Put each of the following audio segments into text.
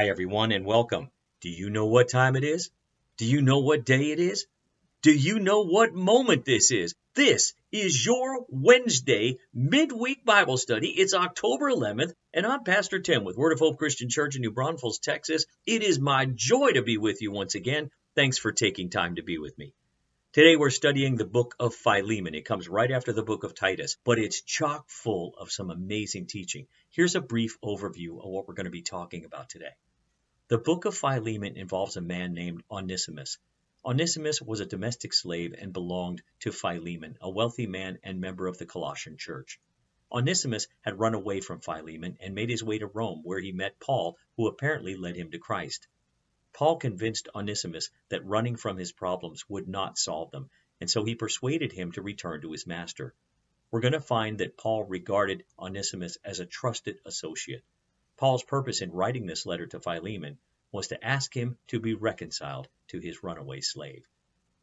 Hi, everyone, and welcome. Do you know what time it is? Do you know what day it is? Do you know what moment this is? This is your Wednesday midweek Bible study. It's October 11th, and I'm Pastor Tim with Word of Hope Christian Church in New Braunfels, Texas. It is my joy to be with you once again. Thanks for taking time to be with me. Today we're studying the book of Philemon. It comes right after the book of Titus, but it's chock full of some amazing teaching. Here's a brief overview of what we're going to be talking about today. The book of Philemon involves a man named Onesimus. Onesimus was a domestic slave and belonged to Philemon, a wealthy man and member of the Colossian church. Onesimus had run away from Philemon and made his way to Rome, where he met Paul, who apparently led him to Christ. Paul convinced Onesimus that running from his problems would not solve them, and so he persuaded him to return to his master. We're going to find that Paul regarded Onesimus as a trusted associate. Paul's purpose in writing this letter to Philemon was to ask him to be reconciled to his runaway slave.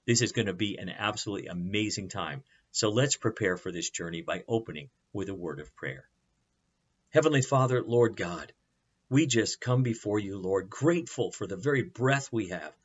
This is going to be an absolutely amazing time, so let's prepare for this journey by opening with a word of prayer. Heavenly Father, Lord God, we just come before you, Lord, grateful for the very breath we have,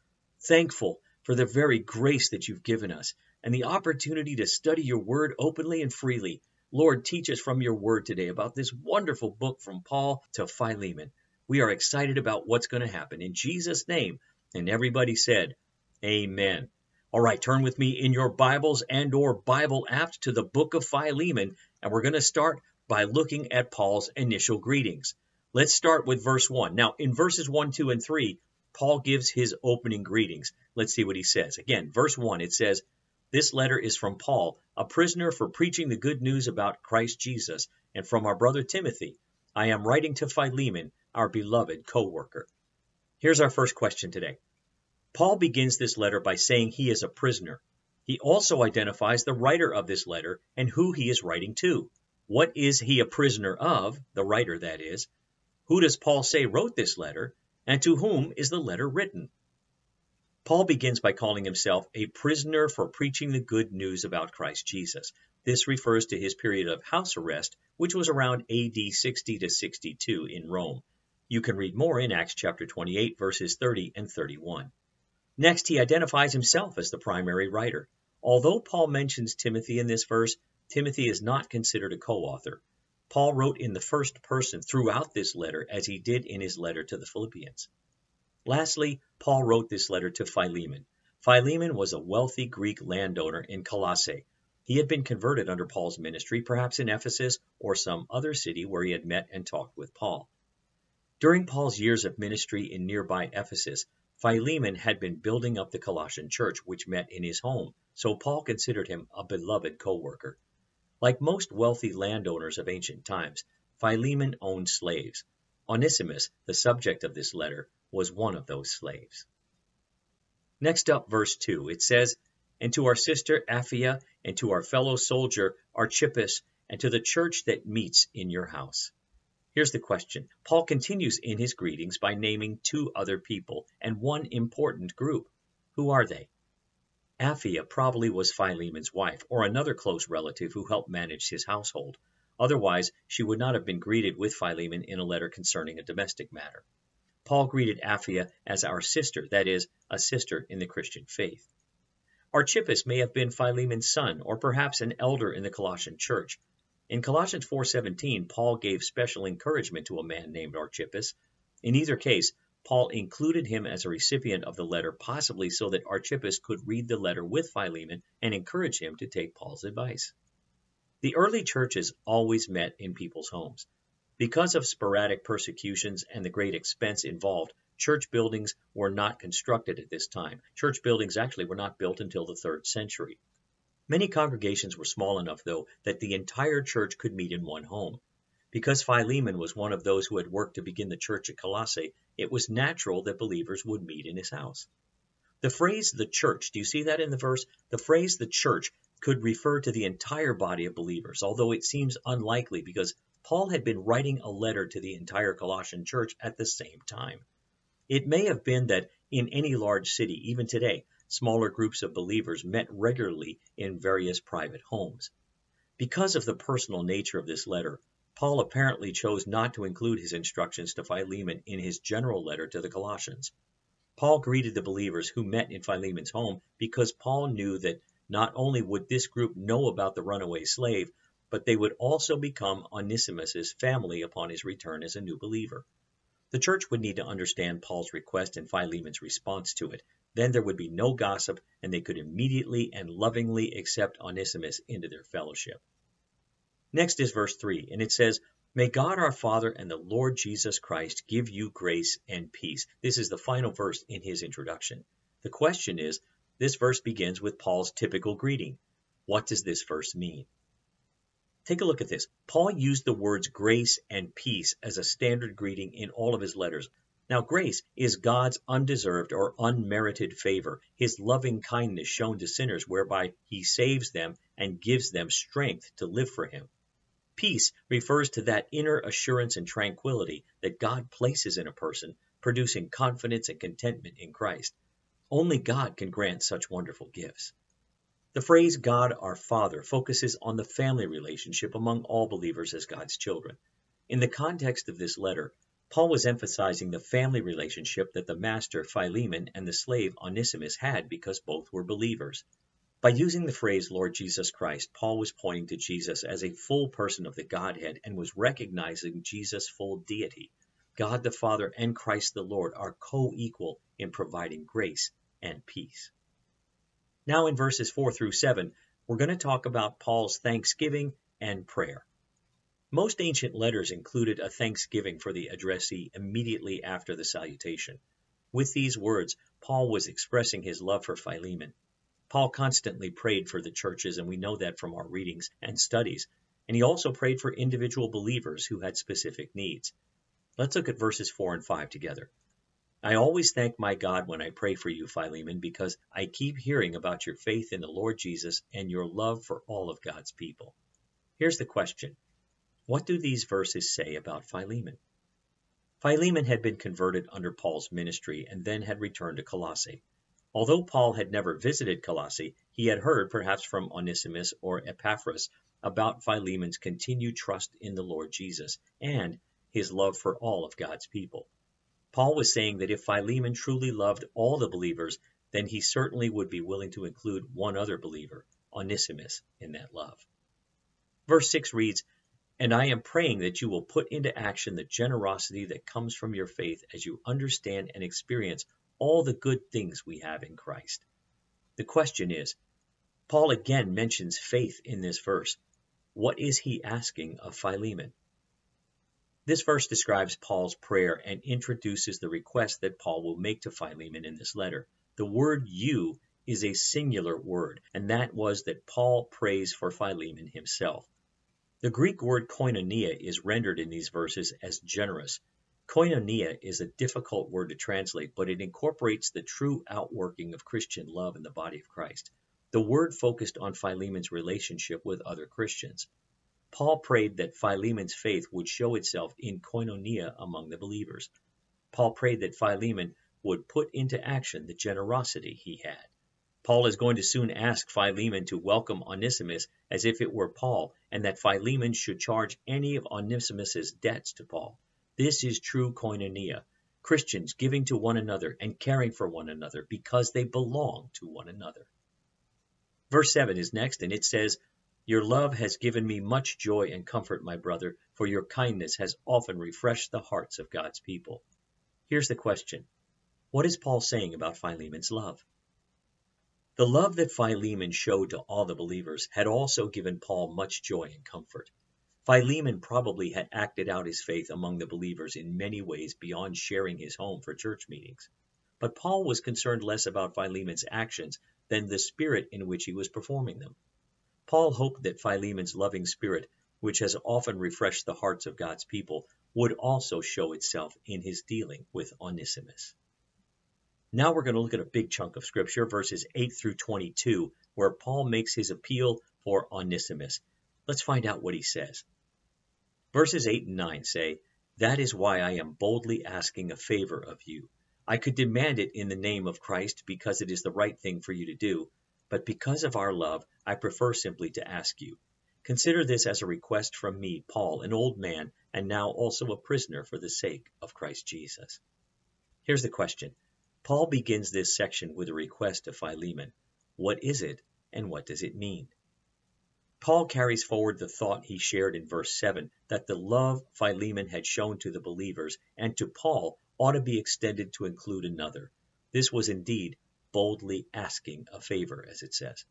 thankful for the very grace that you've given us, and the opportunity to study your word openly and freely. Lord, teach us from your word today about this wonderful book from Paul to Philemon. We are excited about what's going to happen. In Jesus' name. And everybody said, Amen. All right, turn with me in your Bibles and or Bible apps to the book of Philemon, and we're going to start by looking at Paul's initial greetings. Let's start with verse 1. Now, in verses 1, 2, and 3, Paul gives his opening greetings. Let's see what he says. Again, verse 1, it says, This letter is from Paul, a prisoner for preaching the good news about Christ Jesus, and from our brother Timothy. I am writing to Philemon, our beloved co worker. Here's our first question today. Paul begins this letter by saying he is a prisoner. He also identifies the writer of this letter and who he is writing to. What is he a prisoner of, the writer that is, who does Paul say wrote this letter, and to whom is the letter written? Paul begins by calling himself a prisoner for preaching the good news about Christ Jesus. This refers to his period of house arrest, which was around AD 60 to 62 in Rome. You can read more in Acts chapter 28, verses 30 and 31. Next, he identifies himself as the primary writer. Although Paul mentions Timothy in this verse, Timothy is not considered a co author. Paul wrote in the first person throughout this letter, as he did in his letter to the Philippians. Lastly, Paul wrote this letter to Philemon. Philemon was a wealthy Greek landowner in Colossae. He had been converted under Paul's ministry, perhaps in Ephesus or some other city where he had met and talked with Paul. During Paul's years of ministry in nearby Ephesus, Philemon had been building up the Colossian church, which met in his home, so Paul considered him a beloved co worker. Like most wealthy landowners of ancient times, Philemon owned slaves. Onesimus, the subject of this letter, was one of those slaves. Next up, verse 2, it says, And to our sister Apphia, and to our fellow soldier Archippus, and to the church that meets in your house. Here's the question. Paul continues in his greetings by naming two other people and one important group. Who are they? Apphia probably was Philemon's wife, or another close relative who helped manage his household. Otherwise, she would not have been greeted with Philemon in a letter concerning a domestic matter. Paul greeted Apphia as our sister, that is, a sister in the Christian faith. Archippus may have been Philemon's son, or perhaps an elder in the Colossian church. In Colossians 4:17, Paul gave special encouragement to a man named Archippus. In either case, Paul included him as a recipient of the letter, possibly so that Archippus could read the letter with Philemon and encourage him to take Paul's advice. The early churches always met in people's homes. Because of sporadic persecutions and the great expense involved, church buildings were not constructed at this time. Church buildings actually were not built until the third century. Many congregations were small enough, though, that the entire church could meet in one home. Because Philemon was one of those who had worked to begin the church at Colossae, it was natural that believers would meet in his house. The phrase the church, do you see that in the verse? The phrase the church could refer to the entire body of believers, although it seems unlikely because Paul had been writing a letter to the entire Colossian church at the same time. It may have been that in any large city, even today, smaller groups of believers met regularly in various private homes. Because of the personal nature of this letter, Paul apparently chose not to include his instructions to Philemon in his general letter to the Colossians. Paul greeted the believers who met in Philemon's home because Paul knew that not only would this group know about the runaway slave, but they would also become Onesimus's family upon his return as a new believer. The church would need to understand Paul's request and Philemon's response to it. Then there would be no gossip, and they could immediately and lovingly accept Onesimus into their fellowship. Next is verse 3, and it says, May God our Father and the Lord Jesus Christ give you grace and peace. This is the final verse in his introduction. The question is this verse begins with Paul's typical greeting. What does this verse mean? Take a look at this. Paul used the words grace and peace as a standard greeting in all of his letters. Now, grace is God's undeserved or unmerited favor, his loving kindness shown to sinners, whereby he saves them and gives them strength to live for him. Peace refers to that inner assurance and tranquility that God places in a person, producing confidence and contentment in Christ. Only God can grant such wonderful gifts. The phrase God our Father focuses on the family relationship among all believers as God's children. In the context of this letter, Paul was emphasizing the family relationship that the master Philemon and the slave Onesimus had because both were believers. By using the phrase Lord Jesus Christ, Paul was pointing to Jesus as a full person of the Godhead and was recognizing Jesus' full deity. God the Father and Christ the Lord are co equal in providing grace and peace. Now, in verses 4 through 7, we're going to talk about Paul's thanksgiving and prayer. Most ancient letters included a thanksgiving for the addressee immediately after the salutation. With these words, Paul was expressing his love for Philemon. Paul constantly prayed for the churches, and we know that from our readings and studies. And he also prayed for individual believers who had specific needs. Let's look at verses 4 and 5 together. I always thank my God when I pray for you, Philemon, because I keep hearing about your faith in the Lord Jesus and your love for all of God's people. Here's the question What do these verses say about Philemon? Philemon had been converted under Paul's ministry and then had returned to Colossae. Although Paul had never visited Colossae, he had heard, perhaps from Onesimus or Epaphras, about Philemon's continued trust in the Lord Jesus and his love for all of God's people. Paul was saying that if Philemon truly loved all the believers, then he certainly would be willing to include one other believer, Onesimus, in that love. Verse 6 reads, And I am praying that you will put into action the generosity that comes from your faith as you understand and experience all the good things we have in Christ. The question is Paul again mentions faith in this verse. What is he asking of Philemon? This verse describes Paul's prayer and introduces the request that Paul will make to Philemon in this letter. The word you is a singular word, and that was that Paul prays for Philemon himself. The Greek word koinonia is rendered in these verses as generous, Koinonia is a difficult word to translate, but it incorporates the true outworking of Christian love in the body of Christ. The word focused on Philemon's relationship with other Christians. Paul prayed that Philemon's faith would show itself in koinonia among the believers. Paul prayed that Philemon would put into action the generosity he had. Paul is going to soon ask Philemon to welcome Onesimus as if it were Paul, and that Philemon should charge any of Onesimus's debts to Paul. This is true koinonia, Christians giving to one another and caring for one another because they belong to one another. Verse 7 is next, and it says, Your love has given me much joy and comfort, my brother, for your kindness has often refreshed the hearts of God's people. Here's the question What is Paul saying about Philemon's love? The love that Philemon showed to all the believers had also given Paul much joy and comfort. Philemon probably had acted out his faith among the believers in many ways beyond sharing his home for church meetings. But Paul was concerned less about Philemon's actions than the spirit in which he was performing them. Paul hoped that Philemon's loving spirit, which has often refreshed the hearts of God's people, would also show itself in his dealing with Onesimus. Now we're going to look at a big chunk of scripture, verses 8 through 22, where Paul makes his appeal for Onesimus. Let's find out what he says. Verses 8 and 9 say, That is why I am boldly asking a favor of you. I could demand it in the name of Christ because it is the right thing for you to do, but because of our love, I prefer simply to ask you. Consider this as a request from me, Paul, an old man, and now also a prisoner for the sake of Christ Jesus. Here's the question. Paul begins this section with a request to Philemon. What is it, and what does it mean? Paul carries forward the thought he shared in verse 7 that the love Philemon had shown to the believers and to Paul ought to be extended to include another. This was indeed boldly asking a favor, as it says.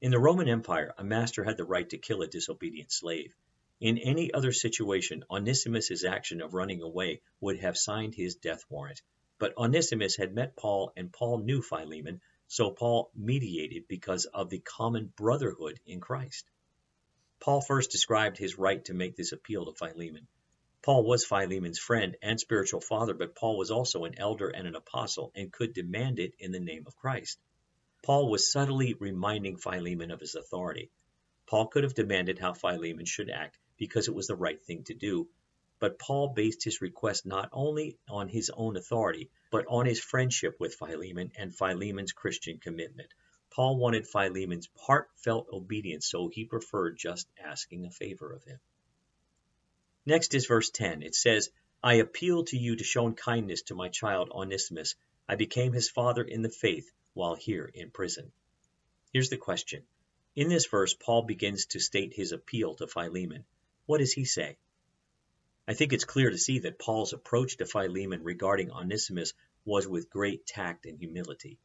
In the Roman Empire, a master had the right to kill a disobedient slave. In any other situation, Onesimus's action of running away would have signed his death warrant. But Onesimus had met Paul, and Paul knew Philemon, so Paul mediated because of the common brotherhood in Christ. Paul first described his right to make this appeal to Philemon. Paul was Philemon's friend and spiritual father, but Paul was also an elder and an apostle and could demand it in the name of Christ. Paul was subtly reminding Philemon of his authority. Paul could have demanded how Philemon should act because it was the right thing to do, but Paul based his request not only on his own authority, but on his friendship with Philemon and Philemon's Christian commitment. Paul wanted Philemon's heartfelt obedience, so he preferred just asking a favor of him. Next is verse 10. It says, I appeal to you to show kindness to my child Onesimus. I became his father in the faith while here in prison. Here's the question. In this verse, Paul begins to state his appeal to Philemon. What does he say? I think it's clear to see that Paul's approach to Philemon regarding Onesimus was with great tact and humility.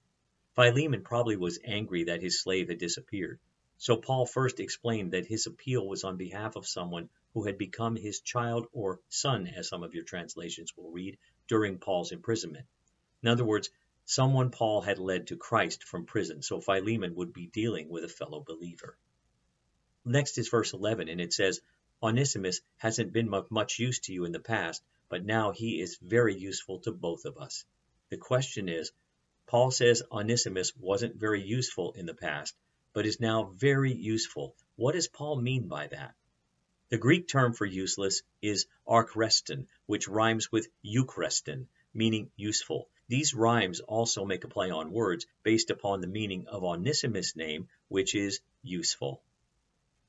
Philemon probably was angry that his slave had disappeared. So Paul first explained that his appeal was on behalf of someone who had become his child or son, as some of your translations will read, during Paul's imprisonment. In other words, someone Paul had led to Christ from prison, so Philemon would be dealing with a fellow believer. Next is verse 11, and it says, Onesimus hasn't been of much use to you in the past, but now he is very useful to both of us. The question is, Paul says Onesimus wasn't very useful in the past, but is now very useful. What does Paul mean by that? The Greek term for useless is achreston, which rhymes with euchreston, meaning useful. These rhymes also make a play on words based upon the meaning of Onesimus' name, which is useful.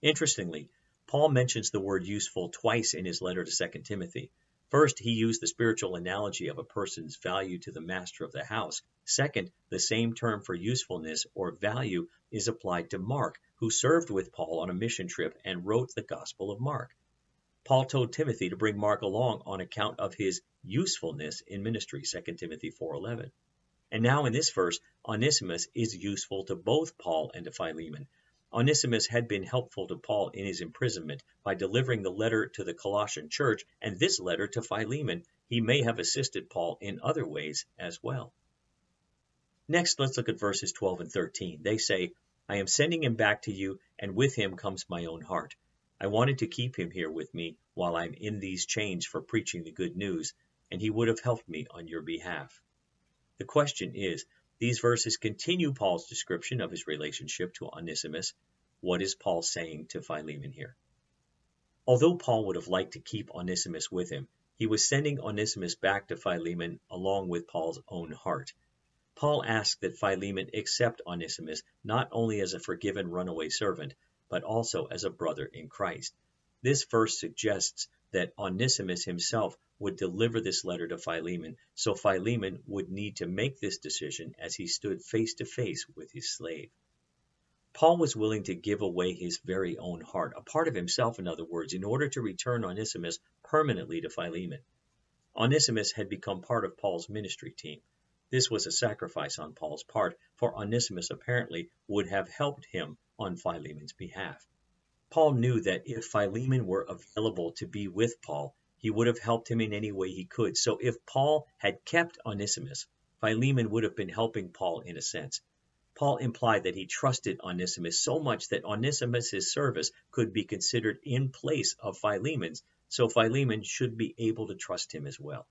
Interestingly, Paul mentions the word useful twice in his letter to 2 Timothy. First, he used the spiritual analogy of a person's value to the master of the house. Second, the same term for usefulness or value is applied to Mark, who served with Paul on a mission trip and wrote the Gospel of Mark. Paul told Timothy to bring Mark along on account of his usefulness in ministry, 2 Timothy 4:11. And now in this verse, Onesimus is useful to both Paul and to Philemon. Onesimus had been helpful to Paul in his imprisonment by delivering the letter to the Colossian church and this letter to Philemon. He may have assisted Paul in other ways as well. Next, let's look at verses 12 and 13. They say, I am sending him back to you, and with him comes my own heart. I wanted to keep him here with me while I'm in these chains for preaching the good news, and he would have helped me on your behalf. The question is, these verses continue Paul's description of his relationship to Onesimus. What is Paul saying to Philemon here? Although Paul would have liked to keep Onesimus with him, he was sending Onesimus back to Philemon along with Paul's own heart. Paul asks that Philemon accept Onesimus not only as a forgiven runaway servant, but also as a brother in Christ. This verse suggests that Onesimus himself would deliver this letter to Philemon, so Philemon would need to make this decision as he stood face to face with his slave. Paul was willing to give away his very own heart, a part of himself, in other words, in order to return Onesimus permanently to Philemon. Onesimus had become part of Paul's ministry team. This was a sacrifice on Paul's part, for Onesimus apparently would have helped him on Philemon's behalf. Paul knew that if Philemon were available to be with Paul, he would have helped him in any way he could. So if Paul had kept Onesimus, Philemon would have been helping Paul in a sense. Paul implied that he trusted Onesimus so much that Onesimus's service could be considered in place of Philemon's, so Philemon should be able to trust him as well.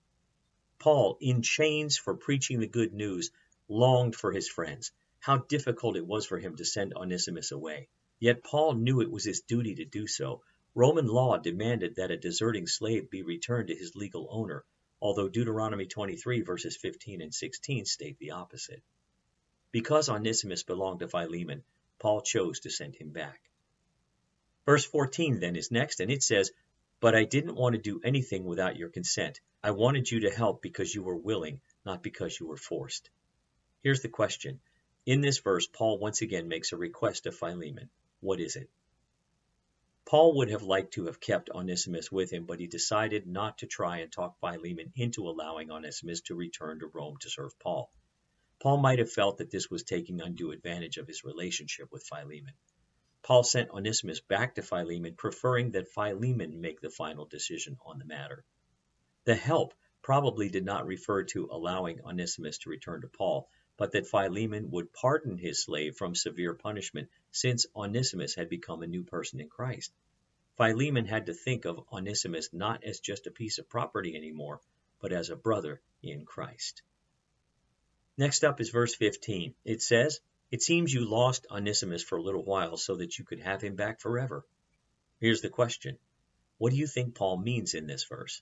Paul, in chains for preaching the good news, longed for his friends. How difficult it was for him to send Onesimus away. Yet Paul knew it was his duty to do so, Roman law demanded that a deserting slave be returned to his legal owner, although Deuteronomy 23 verses 15 and 16 state the opposite. Because Onesimus belonged to Philemon, Paul chose to send him back. Verse 14 then is next, and it says, But I didn't want to do anything without your consent. I wanted you to help because you were willing, not because you were forced. Here's the question. In this verse, Paul once again makes a request of Philemon. What is it? Paul would have liked to have kept Onesimus with him, but he decided not to try and talk Philemon into allowing Onesimus to return to Rome to serve Paul. Paul might have felt that this was taking undue advantage of his relationship with Philemon. Paul sent Onesimus back to Philemon, preferring that Philemon make the final decision on the matter. The help probably did not refer to allowing Onesimus to return to Paul, but that Philemon would pardon his slave from severe punishment since Onesimus had become a new person in Christ. Philemon had to think of Onesimus not as just a piece of property anymore, but as a brother in Christ. Next up is verse 15. It says, It seems you lost Onesimus for a little while so that you could have him back forever. Here's the question What do you think Paul means in this verse?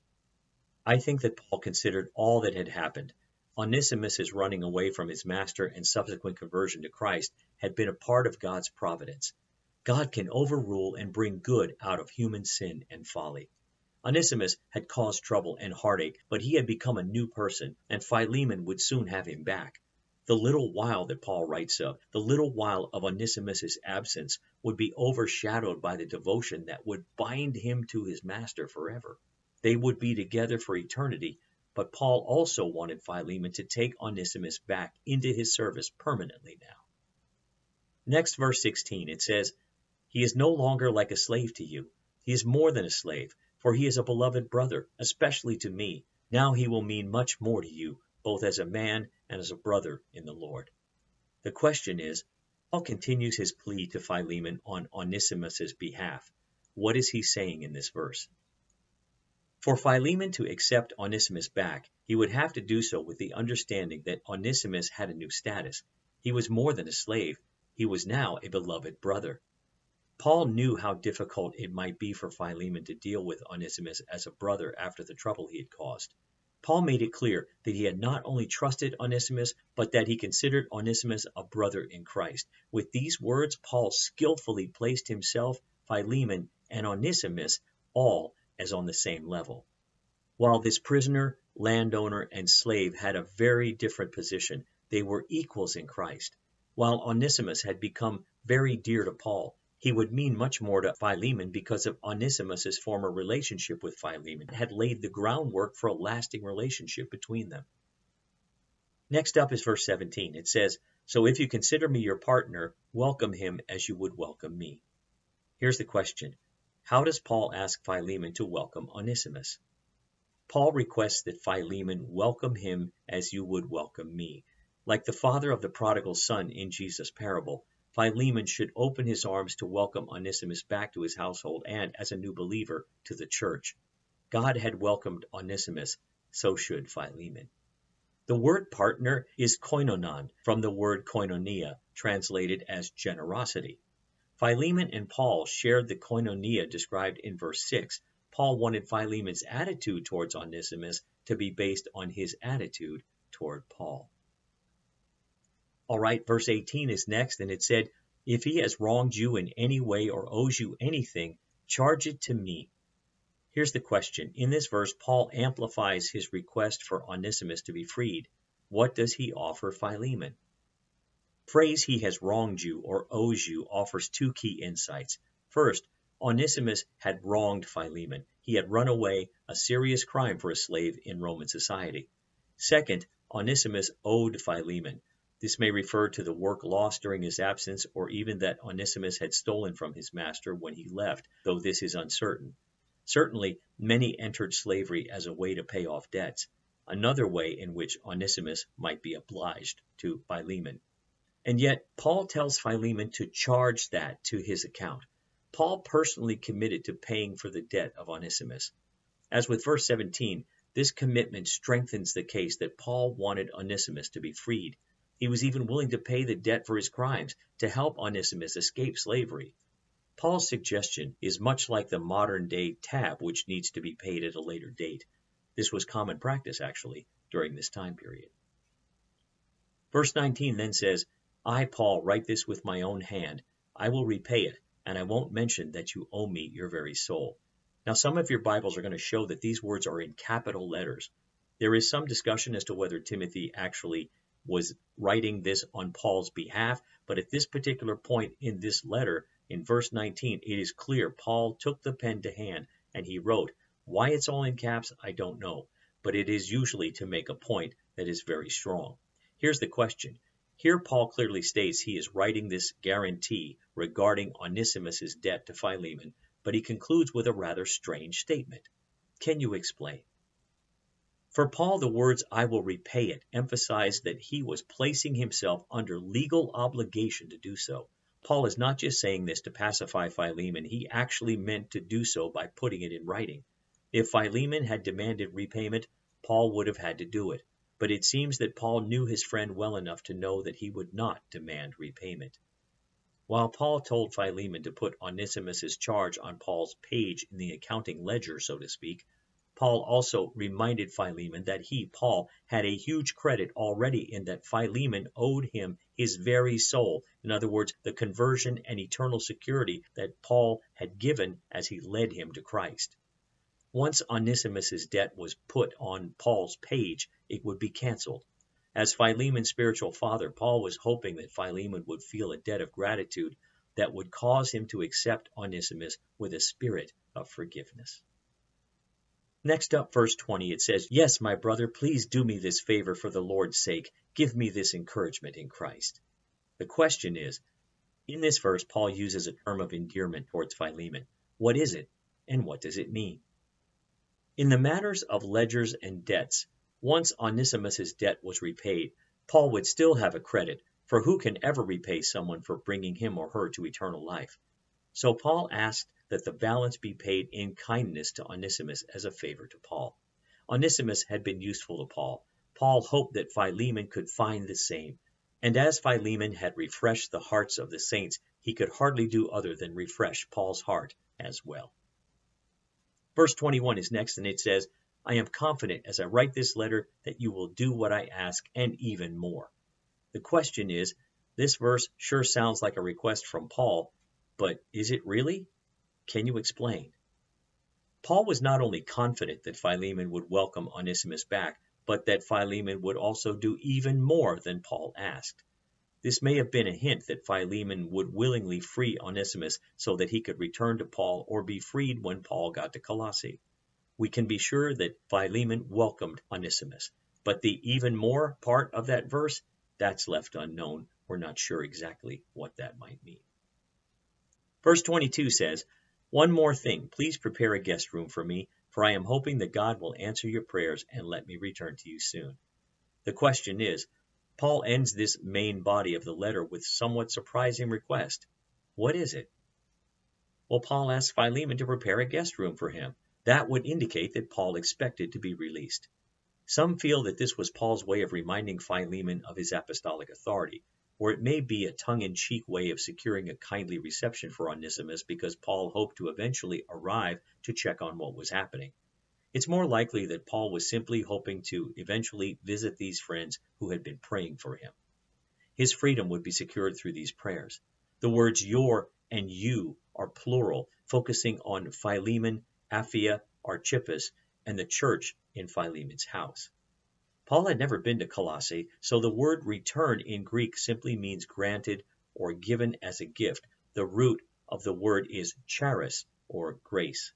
I think that Paul considered all that had happened. Onesimus' running away from his master and subsequent conversion to Christ had been a part of God's providence. God can overrule and bring good out of human sin and folly. Onesimus had caused trouble and heartache, but he had become a new person, and Philemon would soon have him back. The little while that Paul writes of, the little while of Onesimus' absence, would be overshadowed by the devotion that would bind him to his master forever. They would be together for eternity, but Paul also wanted Philemon to take Onesimus back into his service permanently now. Next, verse 16, it says, He is no longer like a slave to you. He is more than a slave, for he is a beloved brother, especially to me. Now he will mean much more to you, both as a man and as a brother in the Lord. The question is, Paul continues his plea to Philemon on Onesimus' behalf. What is he saying in this verse? For Philemon to accept Onesimus back, he would have to do so with the understanding that Onesimus had a new status. He was more than a slave, he was now a beloved brother. Paul knew how difficult it might be for Philemon to deal with Onesimus as a brother after the trouble he had caused. Paul made it clear that he had not only trusted Onesimus, but that he considered Onesimus a brother in Christ. With these words, Paul skillfully placed himself, Philemon, and Onesimus all as on the same level. While this prisoner, landowner, and slave had a very different position, they were equals in Christ. While Onesimus had become very dear to Paul, he would mean much more to Philemon because of Onesimus's former relationship with Philemon had laid the groundwork for a lasting relationship between them. Next up is verse 17. It says, So if you consider me your partner, welcome him as you would welcome me. Here's the question how does Paul ask Philemon to welcome Onesimus? Paul requests that Philemon welcome him as you would welcome me. Like the father of the prodigal son in Jesus' parable, Philemon should open his arms to welcome Onesimus back to his household and, as a new believer, to the church. God had welcomed Onesimus, so should Philemon. The word partner is koinonon, from the word koinonia, translated as generosity. Philemon and Paul shared the koinonia described in verse 6. Paul wanted Philemon's attitude towards Onesimus to be based on his attitude toward Paul. All right, verse 18 is next, and it said, If he has wronged you in any way or owes you anything, charge it to me. Here's the question. In this verse, Paul amplifies his request for Onesimus to be freed. What does he offer Philemon? Phrase he has wronged you or owes you offers two key insights. First, Onesimus had wronged Philemon. He had run away, a serious crime for a slave in Roman society. Second, Onesimus owed Philemon. This may refer to the work lost during his absence or even that Onesimus had stolen from his master when he left, though this is uncertain. Certainly, many entered slavery as a way to pay off debts, another way in which Onesimus might be obliged to Philemon. And yet, Paul tells Philemon to charge that to his account. Paul personally committed to paying for the debt of Onesimus. As with verse 17, this commitment strengthens the case that Paul wanted Onesimus to be freed. He was even willing to pay the debt for his crimes to help Onesimus escape slavery. Paul's suggestion is much like the modern day tab, which needs to be paid at a later date. This was common practice, actually, during this time period. Verse 19 then says, I, Paul, write this with my own hand. I will repay it, and I won't mention that you owe me your very soul. Now, some of your Bibles are going to show that these words are in capital letters. There is some discussion as to whether Timothy actually was writing this on Paul's behalf, but at this particular point in this letter, in verse 19, it is clear Paul took the pen to hand and he wrote. Why it's all in caps, I don't know, but it is usually to make a point that is very strong. Here's the question. Here Paul clearly states he is writing this guarantee regarding Onesimus's debt to Philemon but he concludes with a rather strange statement. Can you explain? For Paul, the words, I will repay it, emphasize that he was placing himself under legal obligation to do so. Paul is not just saying this to pacify Philemon, he actually meant to do so by putting it in writing. If Philemon had demanded repayment, Paul would have had to do it. But it seems that Paul knew his friend well enough to know that he would not demand repayment. While Paul told Philemon to put Onesimus's charge on Paul's page in the accounting ledger, so to speak, Paul also reminded Philemon that he, Paul, had a huge credit already in that Philemon owed him his very soul. In other words, the conversion and eternal security that Paul had given as he led him to Christ. Once Onesimus's debt was put on Paul's page, it would be canceled. As Philemon's spiritual father, Paul was hoping that Philemon would feel a debt of gratitude that would cause him to accept Onesimus with a spirit of forgiveness. Next up, verse 20, it says, Yes, my brother, please do me this favor for the Lord's sake. Give me this encouragement in Christ. The question is, in this verse, Paul uses a term of endearment towards Philemon. What is it, and what does it mean? In the matters of ledgers and debts, once Onesimus's debt was repaid, Paul would still have a credit, for who can ever repay someone for bringing him or her to eternal life? So Paul asked that the balance be paid in kindness to Onesimus as a favor to Paul. Onesimus had been useful to Paul. Paul hoped that Philemon could find the same. And as Philemon had refreshed the hearts of the saints, he could hardly do other than refresh Paul's heart as well. Verse 21 is next, and it says, I am confident as I write this letter that you will do what I ask and even more. The question is this verse sure sounds like a request from Paul, but is it really? Can you explain? Paul was not only confident that Philemon would welcome Onesimus back, but that Philemon would also do even more than Paul asked. This may have been a hint that Philemon would willingly free Onesimus so that he could return to Paul or be freed when Paul got to Colossae we can be sure that Philemon welcomed Onesimus. But the even more part of that verse, that's left unknown. We're not sure exactly what that might mean. Verse 22 says, One more thing, please prepare a guest room for me, for I am hoping that God will answer your prayers and let me return to you soon. The question is, Paul ends this main body of the letter with somewhat surprising request. What is it? Well, Paul asks Philemon to prepare a guest room for him. That would indicate that Paul expected to be released. Some feel that this was Paul's way of reminding Philemon of his apostolic authority, or it may be a tongue in cheek way of securing a kindly reception for Onesimus because Paul hoped to eventually arrive to check on what was happening. It's more likely that Paul was simply hoping to eventually visit these friends who had been praying for him. His freedom would be secured through these prayers. The words your and you are plural, focusing on Philemon Apphia, Archippus, and the church in Philemon's house. Paul had never been to Colossae, so the word return in Greek simply means granted or given as a gift. The root of the word is charis, or grace.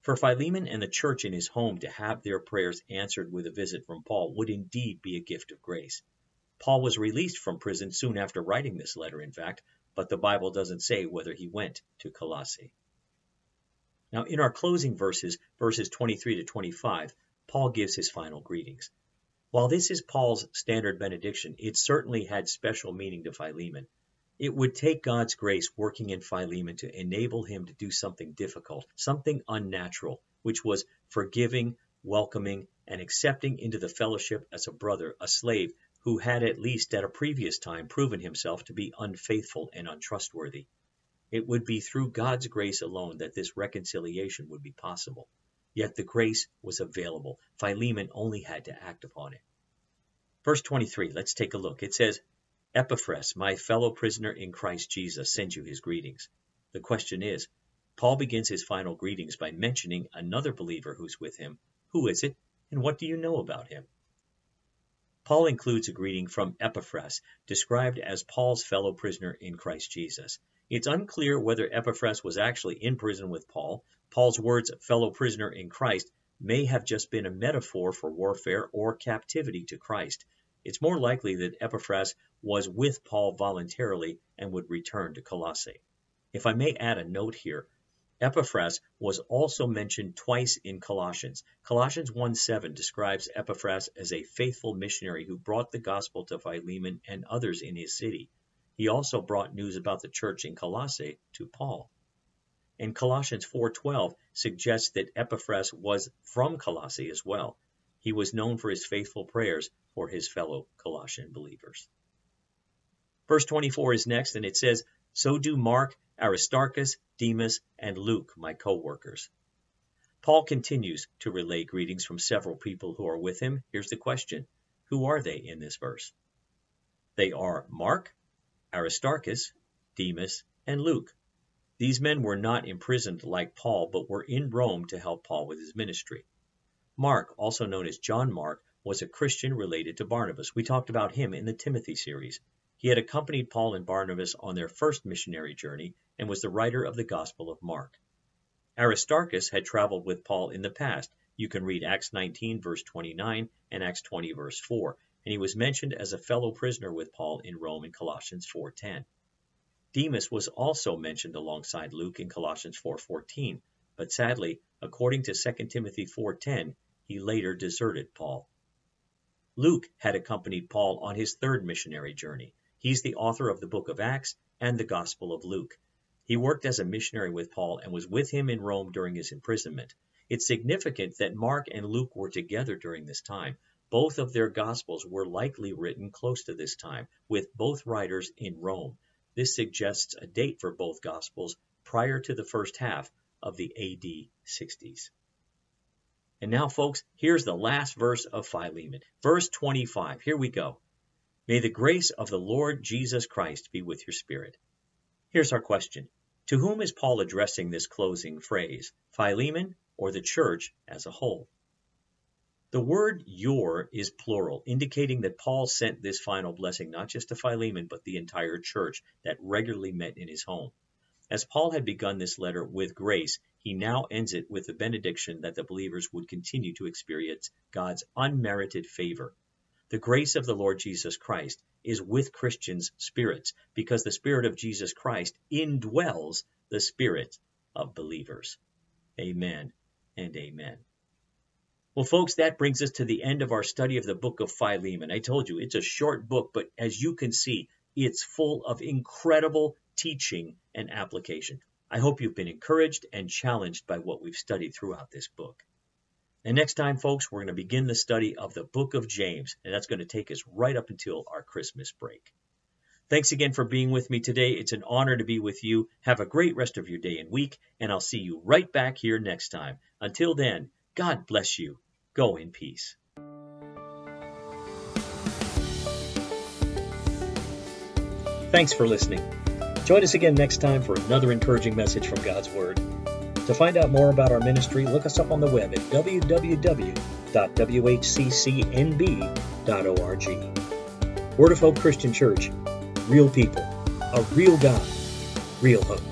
For Philemon and the church in his home to have their prayers answered with a visit from Paul would indeed be a gift of grace. Paul was released from prison soon after writing this letter, in fact, but the Bible doesn't say whether he went to Colossae. Now, in our closing verses, verses 23 to 25, Paul gives his final greetings. While this is Paul's standard benediction, it certainly had special meaning to Philemon. It would take God's grace working in Philemon to enable him to do something difficult, something unnatural, which was forgiving, welcoming, and accepting into the fellowship as a brother a slave who had at least at a previous time proven himself to be unfaithful and untrustworthy. It would be through God's grace alone that this reconciliation would be possible. Yet the grace was available. Philemon only had to act upon it. Verse 23, let's take a look. It says, Epaphras, my fellow prisoner in Christ Jesus, sends you his greetings. The question is, Paul begins his final greetings by mentioning another believer who's with him. Who is it, and what do you know about him? Paul includes a greeting from Epaphras, described as Paul's fellow prisoner in Christ Jesus. It's unclear whether Epaphras was actually in prison with Paul. Paul's words, fellow prisoner in Christ, may have just been a metaphor for warfare or captivity to Christ. It's more likely that Epaphras was with Paul voluntarily and would return to Colossae. If I may add a note here, Epaphras was also mentioned twice in Colossians. Colossians 1:7 describes Epaphras as a faithful missionary who brought the gospel to Philemon and others in his city. He also brought news about the church in Colossae to Paul. And Colossians 4:12 suggests that Epaphras was from Colossae as well. He was known for his faithful prayers for his fellow Colossian believers. Verse 24 is next, and it says, So do Mark, Aristarchus, Demas, and Luke, my co workers. Paul continues to relay greetings from several people who are with him. Here's the question Who are they in this verse? They are Mark, Aristarchus, Demas, and Luke. These men were not imprisoned like Paul, but were in Rome to help Paul with his ministry. Mark, also known as John Mark, was a Christian related to Barnabas. We talked about him in the Timothy series. He had accompanied Paul and Barnabas on their first missionary journey and was the writer of the Gospel of Mark. Aristarchus had traveled with Paul in the past. You can read Acts 19, verse 29, and Acts 20, verse 4, and he was mentioned as a fellow prisoner with Paul in Rome in Colossians 4:10. Demas was also mentioned alongside Luke in Colossians 4:14, but sadly, according to 2 Timothy 4:10, he later deserted Paul. Luke had accompanied Paul on his third missionary journey. He's the author of the book of Acts and the Gospel of Luke. He worked as a missionary with Paul and was with him in Rome during his imprisonment. It's significant that Mark and Luke were together during this time. Both of their Gospels were likely written close to this time, with both writers in Rome. This suggests a date for both Gospels prior to the first half of the AD 60s. And now, folks, here's the last verse of Philemon. Verse 25. Here we go. May the grace of the Lord Jesus Christ be with your spirit. Here's our question To whom is Paul addressing this closing phrase, Philemon or the church as a whole? The word your is plural, indicating that Paul sent this final blessing not just to Philemon, but the entire church that regularly met in his home. As Paul had begun this letter with grace, he now ends it with the benediction that the believers would continue to experience God's unmerited favor. The grace of the Lord Jesus Christ is with Christians' spirits because the Spirit of Jesus Christ indwells the spirit of believers. Amen and amen. Well, folks, that brings us to the end of our study of the book of Philemon. I told you it's a short book, but as you can see, it's full of incredible teaching and application. I hope you've been encouraged and challenged by what we've studied throughout this book. And next time, folks, we're going to begin the study of the book of James, and that's going to take us right up until our Christmas break. Thanks again for being with me today. It's an honor to be with you. Have a great rest of your day and week, and I'll see you right back here next time. Until then, God bless you. Go in peace. Thanks for listening. Join us again next time for another encouraging message from God's Word. To find out more about our ministry, look us up on the web at www.whccnb.org. Word of Hope Christian Church. Real people, a real God, real hope.